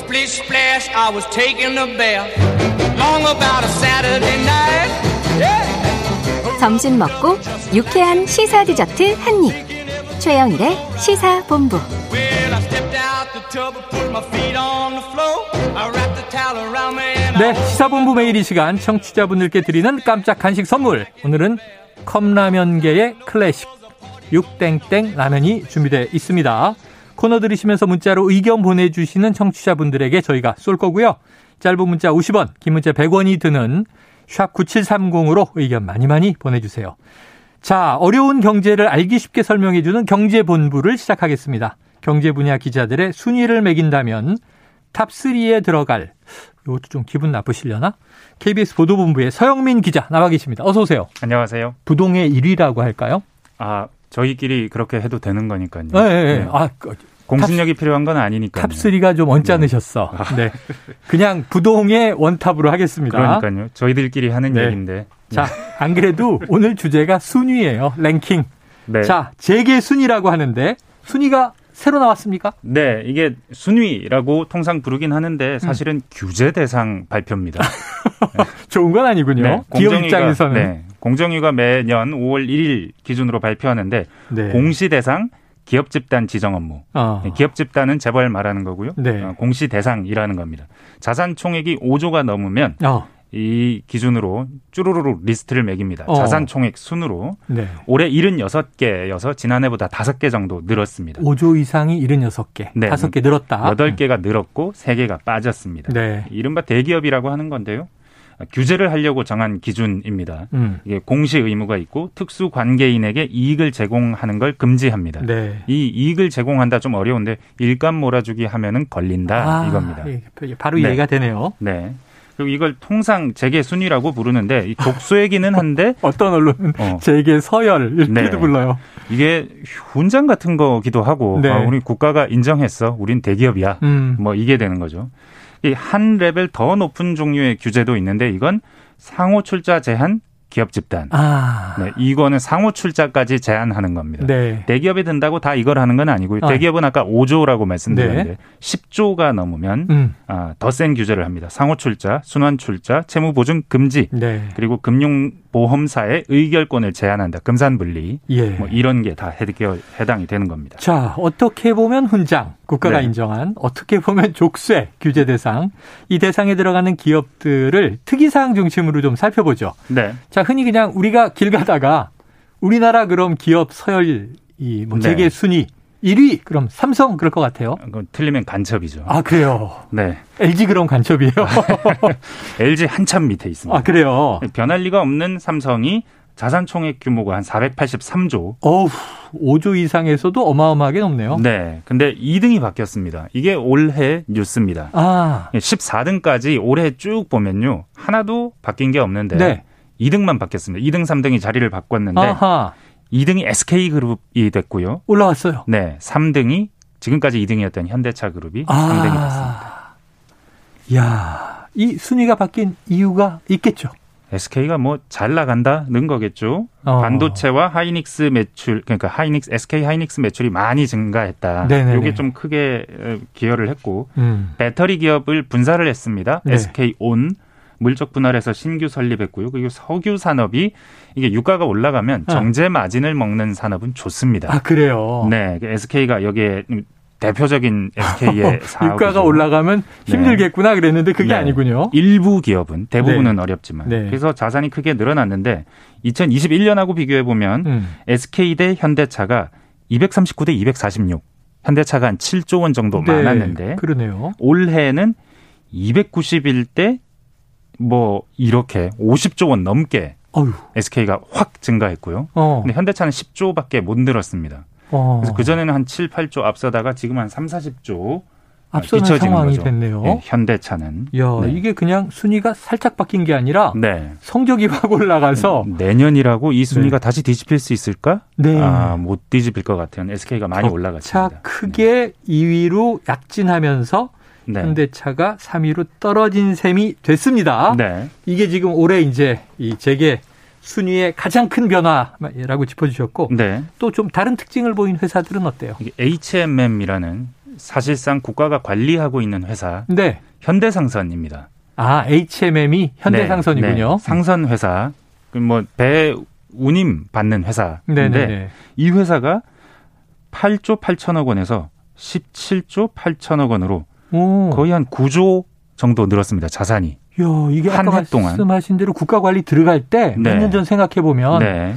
Splish splash, I was taking a bath. Long about a Saturday night. Yeah. 점심 먹고 유쾌한 시사 디저트 한 입. 최영일의 시사 본부. Well, I stepped out the tub and put my feet on the floor. I wrapped the towel around me 네, 시사본부 매일 이 시간 청취자분들께 드리는 깜짝 간식 선물. 오늘은 컵라면계의 클래식 육땡땡 라면이 준비되어 있습니다. 코너 들으시면서 문자로 의견 보내주시는 청취자분들에게 저희가 쏠 거고요. 짧은 문자 50원, 긴 문자 100원이 드는 샵 9730으로 의견 많이 많이 보내주세요. 자, 어려운 경제를 알기 쉽게 설명해주는 경제본부를 시작하겠습니다. 경제 분야 기자들의 순위를 매긴다면 탑3에 들어갈 이것도 좀 기분 나쁘시려나? KBS 보도본부의 서영민 기자 나와 계십니다. 어서 오세요. 안녕하세요. 부동의 1위라고 할까요? 아, 저희끼리 그렇게 해도 되는 거니까요. 네, 네, 네. 네. 아, 그 공신력이 필요한 건 아니니까요. 탑3가 좀 언짢으셨어. 네. 그냥 부동의 원탑으로 하겠습니다. 그러니까요. 저희들끼리 하는 네. 얘기인데. 자, 안 그래도 오늘 주제가 순위예요. 랭킹. 네. 자, 재계 순위라고 하는데 순위가 새로 나왔습니까? 네, 이게 순위라고 통상 부르긴 하는데 사실은 규제 대상 발표입니다. 좋은 건 아니군요. 네, 기업 공정위가- 입장에서는. 네, 공정위가 매년 5월 1일 기준으로 발표하는데 네. 공시 대상 기업 집단 지정 업무. 어. 네, 기업 집단은 재벌 말하는 거고요. 네. 어, 공시 대상이라는 겁니다. 자산 총액이 5조가 넘으면 어. 이 기준으로 쭈루루루 리스트를 매깁니다. 어. 자산 총액 순으로 네. 올해 76개여서 지난해보다 5개 정도 늘었습니다. 5조 이상이 76개, 네. 5개 늘었다. 8개가 늘었고 3개가 빠졌습니다. 네. 이른바 대기업이라고 하는 건데요. 규제를 하려고 정한 기준입니다. 음. 이게 공시 의무가 있고 특수 관계인에게 이익을 제공하는 걸 금지합니다. 네. 이 이익을 제공한다 좀 어려운데 일감 몰아주기 하면은 걸린다 이겁니다. 예, 바로 네. 이해가 되네요. 네. 그리고 이걸 통상 재계 순위라고 부르는데 이 독소이기는 한데 어떤 언론은 어. 재계 서열 이렇게도 네. 불러요. 이게 훈장 같은 거기도 하고 네. 아, 우리 국가가 인정했어. 우린 대기업이야. 음. 뭐 이게 되는 거죠. 이 한 레벨 더 높은 종류의 규제도 있는데 이건 상호 출자 제한 기업 집단. 아. 네, 이거는 상호 출자까지 제한하는 겁니다. 네. 대기업이 든다고 다 이걸 하는 건 아니고요. 아. 대기업은 아까 5조라고 말씀드렸는데 네. 10조가 넘으면 음. 아, 더 센 규제를 합니다. 상호 출자, 순환 출자, 채무 보증 금지, 네. 그리고 금융 보험사의 의결권을 제한한다. 금산분리. 예. 뭐 이런 게 다 해당이 되는 겁니다. 자, 어떻게 보면 훈장, 국가가 네. 인정한, 어떻게 보면 족쇄, 규제 대상, 이 대상에 들어가는 기업들을 특이사항 중심으로 좀 살펴보죠. 네. 자, 흔히 그냥 우리가 길 가다가 우리나라 그럼 기업 서열, 이, 뭐, 네. 재계 순위 1위, 그럼 삼성 그럴 것 같아요. 그건 틀리면 간첩이죠. 아, 그래요. 네. LG 그럼 간첩이에요. LG 한참 밑에 있습니다. 아, 그래요. 변할 리가 없는 삼성이 자산 총액 규모가 한 483조. 어우, 5조 이상에서도 어마어마하게 높네요. 네. 근데 2등이 바뀌었습니다. 이게 올해 뉴스입니다. 아, 14등까지 올해 쭉 보면요. 하나도 바뀐 게 없는데 네. 2등만 바뀌었습니다. 2등, 3등이 자리를 바꿨는데 아하, 2등이 SK그룹이 됐고요. 올라왔어요. 네. 3등이 지금까지 2등이었던 현대차 그룹이 3등이 됐습니다. 아, 야, 이 순위가 바뀐 이유가 있겠죠. SK가 뭐 잘 나간다는 거겠죠. 어. 반도체와 하이닉스 매출 그러니까 하이닉스 SK 하이닉스 매출이 많이 증가했다. 네네네. 이게 좀 크게 어, 기여를 했고 음. 배터리 기업을 분사를 했습니다. 네. SK 온 물적 분할해서 신규 설립했고요. 그리고 석유 산업이 이게 유가가 올라가면 아. 정제 마진을 먹는 산업은 좋습니다. 아, 그래요. 네, SK가 여기에 대표적인 SK의 사업 유가가 올라가면 힘들겠구나 그랬는데 그게 네. 아니군요. 일부 기업은 대부분은 어렵지만 네. 그래서 자산이 크게 늘어났는데 2021년하고 비교해 보면 음. SK 대 현대차가 239 대 246. 현대차가 한 7조 원 정도 네, 많았는데 그러네요. 올해는 291대 뭐 이렇게 50조 원 넘게 어휴. SK가 확 증가했고요. 어. 근데 현대차는 10조밖에 못 늘었습니다. 어. 그래서 그전에는 한 7, 8조 앞서다가 지금 한 3, 40조 앞서는 뒤처지는 상황이 거죠. 됐네요. 네, 현대차는. 야, 네. 이게 그냥 순위가 살짝 바뀐 게 아니라 네. 성적이 확 올라가서 내년이라고 이 순위가 다시 뒤집힐 수 있을까? 네. 아, 못 뒤집힐 것 같아요. SK가 많이 차 올라갔습니다. 크게 2위로 약진하면서 네. 현대차가 3위로 떨어진 셈이 됐습니다. 네. 이게 지금 올해 이제 이 재계 순위의 가장 큰 변화라고 짚어주셨고 네. 또좀 다른 특징을 보인 회사들은 어때요? 이게 HMM이라는 사실상 국가가 관리하고 있는 회사 네. 현대상선입니다. 아, HMM이 현대상선이군요. 네, 네. 상선 회사. 뭐배 운임 받는 회사인데 네네네. 이 회사가 8조 8천억 원에서 17조 8천억 원으로 오. 거의 한 9조 정도 늘었습니다. 자산이. 야, 이게 한해 아까 동안. 말씀하신 대로 국가 관리 들어갈 때몇 네. 년전 생각해 보면 네.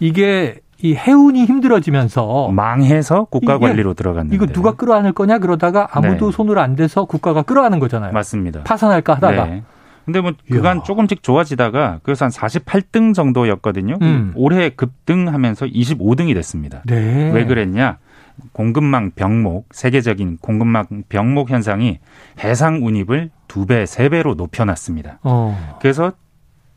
이게 이 해운이 힘들어지면서 망해서 국가 관리로 들어갔는데. 이거 누가 끌어안을 거냐 그러다가 아무도 네. 손을 안 대서 국가가 끌어안은 거잖아요. 맞습니다. 파산할까 하다가. 네. 근데 뭐 그간 이야. 조금씩 좋아지다가 그래서 한 48등 정도였거든요. 음. 올해 급등하면서 25등이 됐습니다. 네. 왜 그랬냐? 공급망 병목, 세계적인 공급망 병목 현상이 해상 운입을 두 배, 세 배로 높여놨습니다. 어. 그래서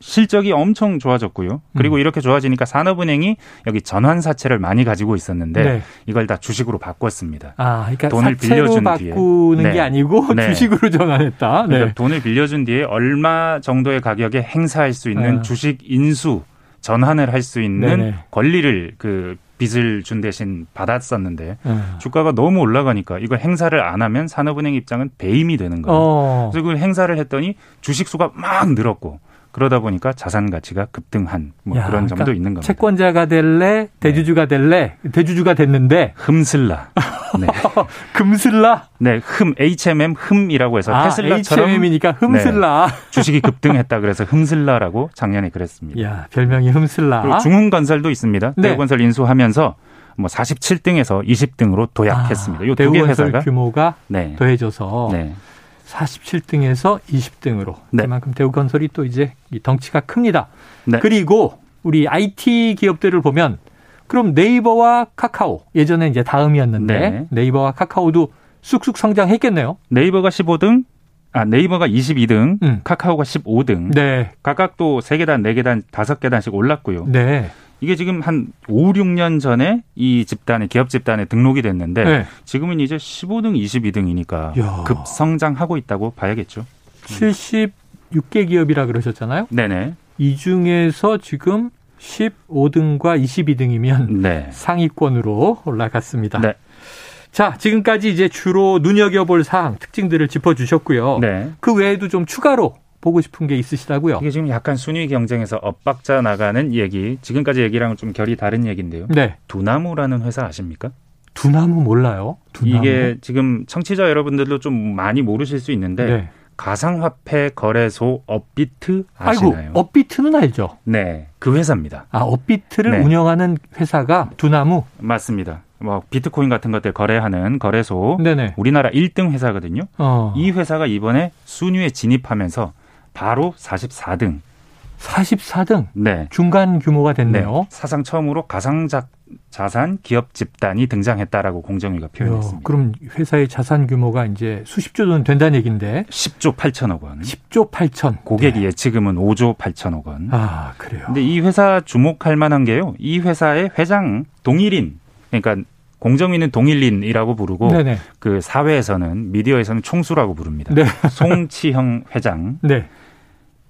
실적이 엄청 좋아졌고요. 그리고 음. 이렇게 좋아지니까 산업은행이 여기 전환 사채를 많이 가지고 있었는데 네. 이걸 다 주식으로 바꿨습니다. 아, 그러니까 돈을 빌려준 뒤에. 바꾸는 게 네. 아니고 네. 주식으로 전환했다. 그러니까 네. 돈을 빌려준 뒤에 얼마 정도의 가격에 행사할 수 있는 아. 주식 인수 전환을 할 수 있는 네네. 권리를 그 빚을 준 대신 받았었는데 어. 주가가 너무 올라가니까 이걸 행사를 안 하면 산업은행 입장은 배임이 되는 거예요. 어. 그래서 그걸 행사를 했더니 주식 수가 막 늘었고 그러다 보니까 자산 가치가 급등한 뭐 야, 그런 점도 그러니까 있는 겁니다. 채권자가 될래, 대주주가 될래, 대주주가 됐는데 흠슬라. 네. 금슬라. 네, 흠 HMM 흠이라고 해서 아, 테슬라처럼 네. HMM이니까 흠슬라. 주식이 급등했다 그래서 흠슬라라고 작년에 그랬습니다. 야, 별명이 흠슬라. 중흥건설도 있습니다. 네. 대우건설 인수하면서 뭐 47등에서 20등으로 도약했습니다. 아, 대우건설 회사가 규모가 네. 더해져서 네. 47등에서 20등으로 네. 그만큼 대우건설이 또 이제 이 덩치가 큽니다. 네. 그리고 우리 IT 기업들을 보면 그럼 네이버와 카카오 예전에 이제 다음이었는데 네. 이버와 카카오도 쑥쑥 성장했겠네요. 네이버가 15등, 아 네이버가 22등, 음. 카카오가 15등. 네, 각각 또 3계단, 4계단, 5계단씩 올랐고요. 네, 이게 지금 한 5, 6년 전에 이 집단에 기업 집단에 등록이 됐는데 네. 지금은 이제 15등, 22등이니까 야. 급성장하고 있다고 봐야겠죠. 76개 기업이라 그러셨잖아요. 네네. 이 중에서 지금 15등과 22등이면 네. 상위권으로 올라갔습니다. 네. 자, 지금까지 이제 주로 눈여겨볼 사항, 특징들을 짚어주셨고요. 네. 그 외에도 좀 추가로 보고 싶은 게 있으시다고요? 이게 지금 약간 순위 경쟁에서 엇박자 나가는 얘기, 지금까지 얘기랑은 좀 결이 다른 얘기인데요. 네. 두나무라는 회사 아십니까? 두나무 몰라요? 두나무? 이게 지금 청취자 여러분들도 좀 많이 모르실 수 있는데 네. 가상화폐 거래소 업비트 아이고, 아시나요? 업비트는 알죠? 네, 그 회사입니다. 아, 업비트를 네. 운영하는 회사가 두나무? 맞습니다. 뭐 비트코인 같은 것들 거래하는 거래소 네네. 우리나라 1등 회사거든요. 어. 이 회사가 이번에 순위에 진입하면서 바로 44등. 44등. 네. 중간 규모가 네. 됐네요. 사상 처음으로 가상자 자산 기업 집단이 등장했다라고 공정위가 이야, 표현했습니다. 그럼 회사의 자산 규모가 이제 수십조 돈 된다는 얘기인데 10조 8천억 원. 10조 8천. 고객 네. 예치금은 5조 8천억 원. 아, 그래요. 근데 이 회사 주목할 만한 게요. 이 회사의 회장 동일인 그러니까 공정위는 동일인이라고 부르고 네네. 그 사회에서는 미디어에서는 총수라고 부릅니다. 네. 송치형 회장. 네.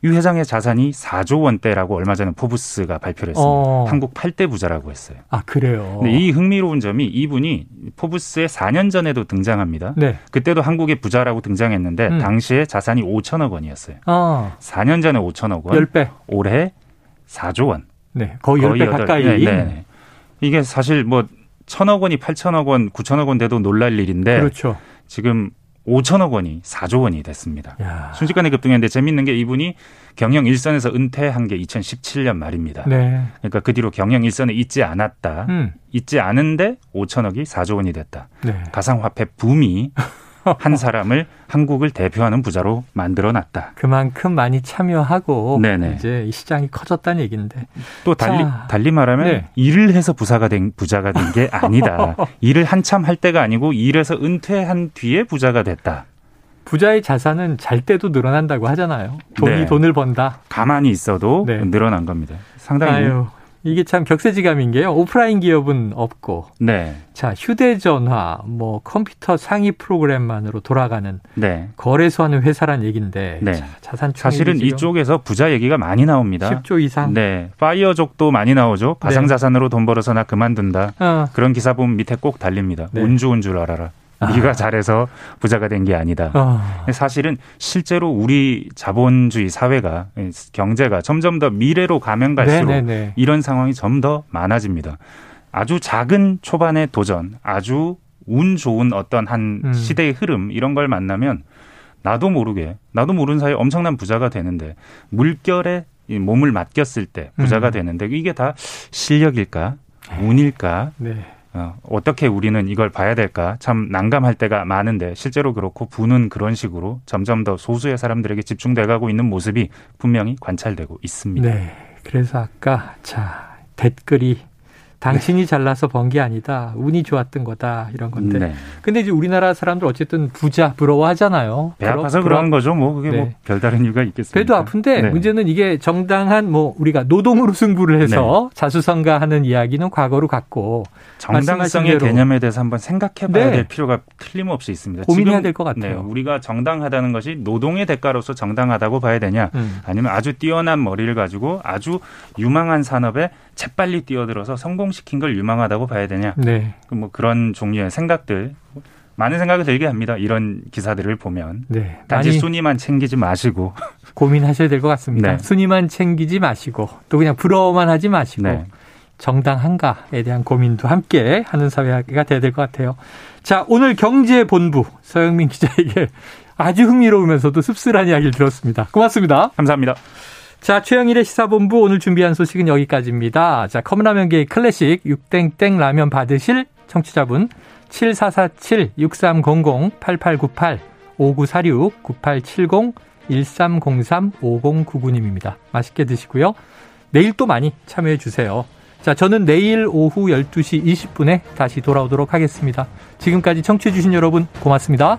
이 회장의 자산이 4조 원대라고 얼마 전에 포브스가 발표를 했습니다. 어. 한국 8대 부자라고 했어요. 아, 그래요. 근데 이 흥미로운 점이 이분이 포브스의 4년 전에도 등장합니다. 네. 그때도 한국의 부자라고 등장했는데 음. 당시에 자산이 5천억 원이었어요. 아, 4년 전에 5천억 원, 10배. 올해 4조 원. 네. 거의 10배 여덟- 가까이. 네, 네. 이게 사실 뭐 천억 원이 8천억 원, 9천억 원 돼도 놀랄 일인데 그렇죠. 지금 5천억 원이 4조 원이 됐습니다. 야. 순식간에 급등했는데 재밌는 게 이분이 경영 일선에서 은퇴한 게 2017년 말입니다. 네. 그러니까 그 뒤로 경영 일선에 있지 않았다. 음. 있지 않은데 5천억이 4조 원이 됐다. 네. 가상화폐 붐이 한 사람을 한국을 대표하는 부자로 만들어 놨다. 그만큼 많이 참여하고 네네. 이제 이 시장이 커졌다는 얘기인데. 또 달리 자. 달리 말하면 네. 일을 해서 부자가 된 부자가 된 게 아니다. 일을 한참 할 때가 아니고 일해서 은퇴한 뒤에 부자가 됐다. 부자의 자산은 잘 때도 늘어난다고 하잖아요. 돈이 네. 돈을 번다. 가만히 있어도 네. 늘어난 겁니다. 상당히 아유, 이게 참 격세지감인 게요. 오프라인 기업은 없고, 네. 자 휴대전화, 뭐 컴퓨터 상위 프로그램만으로 돌아가는 네. 거래소하는 회사란 얘기인데, 네. 자, 자산 사실은 이쪽에서 부자 얘기가 많이 나옵니다. 10조 이상. 네. 파이어족도 많이 나오죠. 가상자산으로 돈 벌어서 나 그만둔다. 어, 그런 기사 보면 밑에 꼭 달립니다. 네. 운 좋은 줄 알아라. 우리가 잘해서 부자가 된 게 아니다. 어. 사실은 실제로 우리 자본주의 사회가 경제가 점점 더 미래로 가면 갈수록 네네네. 이런 상황이 점 더 많아집니다. 아주 작은 초반의 도전, 아주 운 좋은 어떤 한 음. 시대의 흐름 이런 걸 만나면 나도 모르게 나도 모르는 사이에 엄청난 부자가 되는데 물결에 이 몸을 맡겼을 때 부자가 음. 되는데 이게 다 실력일까 운일까 네. 어, 어떻게 우리는 이걸 봐야 될까 참 난감할 때가 많은데 실제로 그렇고 부는 그런 식으로 점점 더 소수의 사람들에게 집중돼 가고 있는 모습이 분명히 관찰되고 있습니다. 네. 그래서 아까 자 댓글이 당신이 잘나서 번 게 아니다. 운이 좋았던 거다. 이런 건데. 네. 근데 이제 우리나라 사람들 어쨌든 부자 부러워하잖아요. 배 아파서 부러- 그런 거죠. 뭐 그게 뭐 네. 별다른 이유가 있겠습니까? 배도 아픈데 네. 문제는 이게 정당한 뭐 우리가 노동으로 승부를 해서 네. 자수성가하는 이야기는 과거로 갔고 정당성의. 개념에 대해서 한번 생각해 봐야 네. 될 필요가 틀림없이 있습니다. 고민해야 지금, 될것 같아요. 네, 우리가 정당하다는 것이 노동의 대가로서 정당하다고 봐야 되냐, 음. 아니면 아주 뛰어난 머리를 가지고 아주 유망한 산업에 재빨리 뛰어들어서 성공시킨 걸 유망하다고 봐야 되냐, 네. 그뭐 그런 종류의 생각들 많은 생각을 들게 합니다. 이런 기사들을 보면 네. 단지 순위만 챙기지 마시고, 고민하셔야 될 것 같습니다. 네. 순위만 챙기지 마시고 또 그냥 부러워만 하지 마시고 네. 정당한가에 대한 고민도 함께 하는 사회가 돼야 될 것 같아요. 자, 오늘 경제본부 서영민 기자에게 아주 흥미로우면서도 씁쓸한 이야기를 들었습니다. 고맙습니다. 감사합니다. 자, 최영일의 시사본부 오늘 준비한 소식은 여기까지입니다. 자, 컵라면계의 클래식 6땡땡 라면 받으실 청취자분 7447-6300-8898-5946-9870-1303-5099님입니다. 맛있게 드시고요. 내일 또 많이 참여해 주세요. 자, 저는 내일 오후 12시 20분에 다시 돌아오도록 하겠습니다. 지금까지 청취해 주신 여러분 고맙습니다.